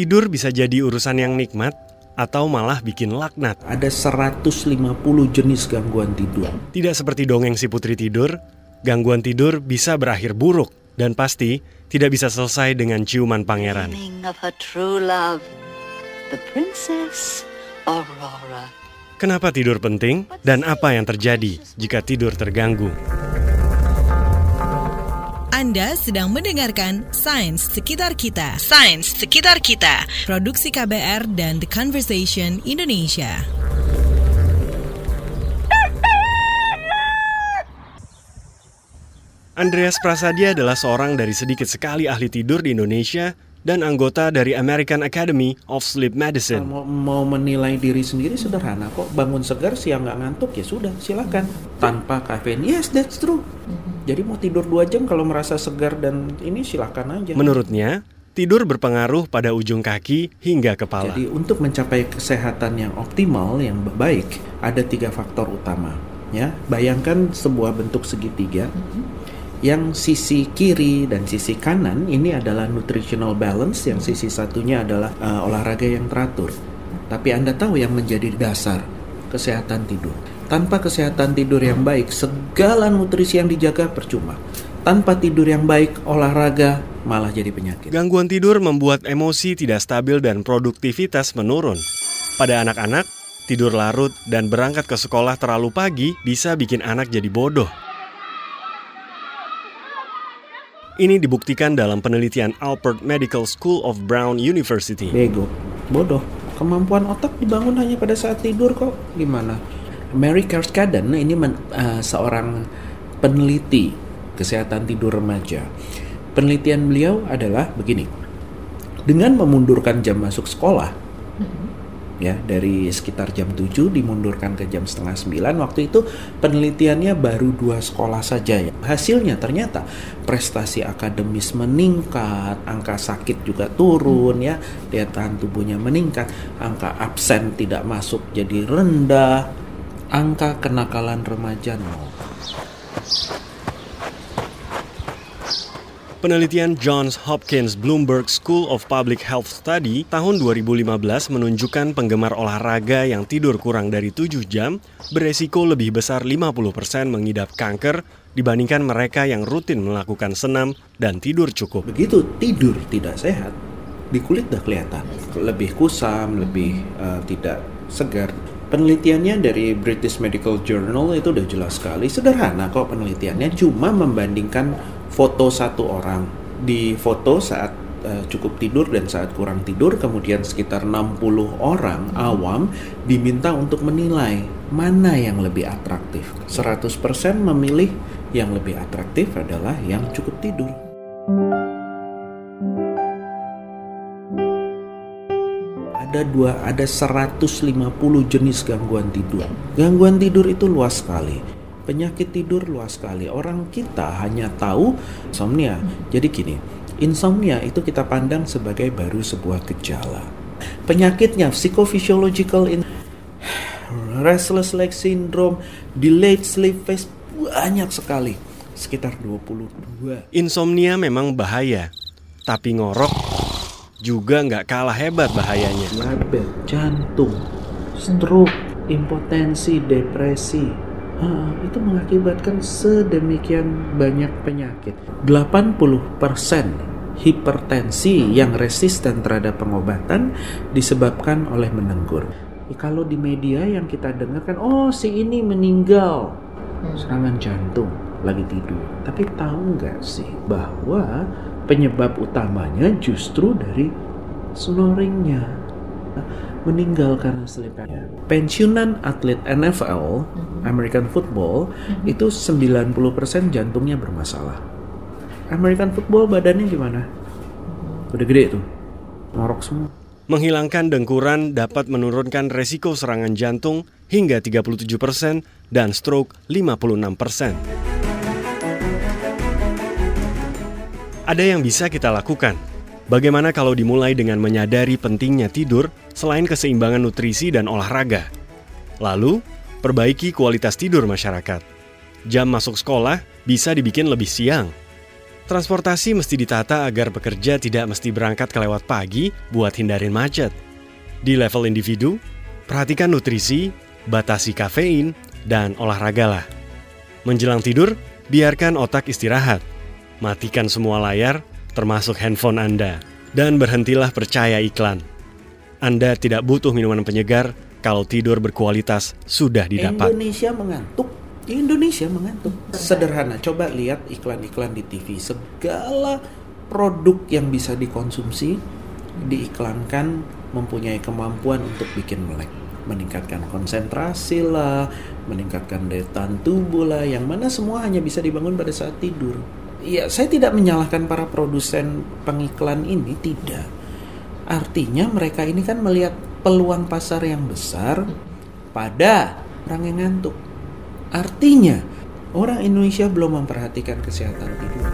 Tidur bisa jadi urusan yang nikmat atau malah bikin laknat. Ada 150 jenis gangguan tidur. Tidak seperti dongeng si putri tidur, gangguan tidur bisa berakhir buruk dan pasti tidak bisa selesai dengan ciuman pangeran. Love. Kenapa tidur penting dan apa yang terjadi jika tidur terganggu? Anda sedang mendengarkan Sains Sekitar Kita. Sains Sekitar Kita. Produksi KBR dan The Conversation Indonesia. Andreas Prasadia adalah seorang dari sedikit sekali ahli tidur di Indonesia dan anggota dari American Academy of Sleep Medicine. Mau, mau menilai diri sendiri sederhana kok. Bangun segar siang nggak ngantuk ya sudah silakan. Tanpa kafein, yes that's true. Jadi mau tidur dua jam kalau merasa segar dan ini silakan aja. Menurutnya, tidur berpengaruh pada ujung kaki hingga kepala. Jadi untuk mencapai kesehatan yang optimal, yang baik, ada tiga faktor utama. Ya, bayangkan sebuah bentuk segitiga. Yang sisi kiri dan sisi kanan ini adalah nutritional balance, yang sisi satunya adalah uh, olahraga yang teratur. Tapi Anda tahu yang menjadi dasar kesehatan tidur. Tanpa kesehatan tidur yang baik, segala nutrisi yang dijaga percuma. Tanpa tidur yang baik, olahraga malah jadi penyakit. Gangguan tidur membuat emosi tidak stabil dan produktivitas menurun. Pada anak-anak, tidur larut dan berangkat ke sekolah terlalu pagi bisa bikin anak jadi bodoh. Ini dibuktikan dalam penelitian Alpert Medical School of Brown University. Bego, bodoh. Kemampuan otak dibangun hanya pada saat tidur kok. Gimana? Mary Kerskaden ini men, uh, seorang peneliti kesehatan tidur remaja. Penelitian beliau adalah begini. Dengan memundurkan jam masuk sekolah, ya dari sekitar jam 7 dimundurkan ke jam setengah 9 waktu itu penelitiannya baru dua sekolah saja ya hasilnya ternyata prestasi akademis meningkat angka sakit juga turun ya daya tahan tubuhnya meningkat angka absen tidak masuk jadi rendah angka kenakalan remaja nol Penelitian Johns Hopkins Bloomberg School of Public Health Study tahun 2015 menunjukkan penggemar olahraga yang tidur kurang dari 7 jam beresiko lebih besar 50% mengidap kanker dibandingkan mereka yang rutin melakukan senam dan tidur cukup. Begitu tidur tidak sehat, di kulit udah kelihatan. Lebih kusam, lebih uh, tidak segar. Penelitiannya dari British Medical Journal itu udah jelas sekali. Sederhana kok penelitiannya, cuma membandingkan foto satu orang di foto saat uh, cukup tidur dan saat kurang tidur kemudian sekitar 60 orang awam diminta untuk menilai mana yang lebih atraktif 100% memilih yang lebih atraktif adalah yang cukup tidur ada dua ada 150 jenis gangguan tidur gangguan tidur itu luas sekali penyakit tidur luas sekali. Orang kita hanya tahu insomnia. Jadi gini, insomnia itu kita pandang sebagai baru sebuah gejala. Penyakitnya psychophysiological in restless leg syndrome, delayed sleep phase banyak sekali. Sekitar 22. Insomnia memang bahaya, tapi ngorok juga nggak kalah hebat bahayanya. Label, jantung, stroke, impotensi, depresi, uh, itu mengakibatkan sedemikian banyak penyakit. 80% hipertensi yang resisten terhadap pengobatan disebabkan oleh menenggur. Ya, kalau di media yang kita dengar kan, oh si ini meninggal serangan jantung lagi tidur. Tapi tahu nggak sih bahwa penyebab utamanya justru dari snoringnya meninggal karena sleep apnea. Pensiunan atlet NFL, mm-hmm. American football, mm-hmm. itu 90% jantungnya bermasalah. American football badannya gimana? Mm-hmm. Udah gede tuh. Ngorok semua. Menghilangkan dengkuran dapat menurunkan resiko serangan jantung hingga 37% dan stroke 56%. Ada yang bisa kita lakukan Bagaimana kalau dimulai dengan menyadari pentingnya tidur selain keseimbangan nutrisi dan olahraga? Lalu, perbaiki kualitas tidur masyarakat. Jam masuk sekolah bisa dibikin lebih siang. Transportasi mesti ditata agar pekerja tidak mesti berangkat kelewat pagi buat hindarin macet. Di level individu, perhatikan nutrisi, batasi kafein, dan olahragalah. Menjelang tidur, biarkan otak istirahat. Matikan semua layar, termasuk handphone Anda. Dan berhentilah percaya iklan. Anda tidak butuh minuman penyegar kalau tidur berkualitas sudah didapat. Indonesia mengantuk. Indonesia mengantuk. Sederhana, coba lihat iklan-iklan di TV. Segala produk yang bisa dikonsumsi diiklankan mempunyai kemampuan untuk bikin melek. Meningkatkan konsentrasi lah, meningkatkan daya tahan tubuh lah, yang mana semua hanya bisa dibangun pada saat tidur. Ya, saya tidak menyalahkan para produsen pengiklan ini, tidak. Artinya mereka ini kan melihat peluang pasar yang besar pada orang yang ngantuk. Artinya, orang Indonesia belum memperhatikan kesehatan tidur.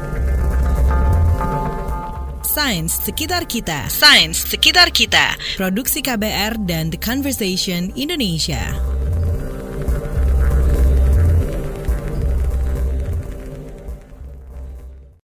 Sains sekitar kita. Sains sekitar kita. Produksi KBR dan The Conversation Indonesia.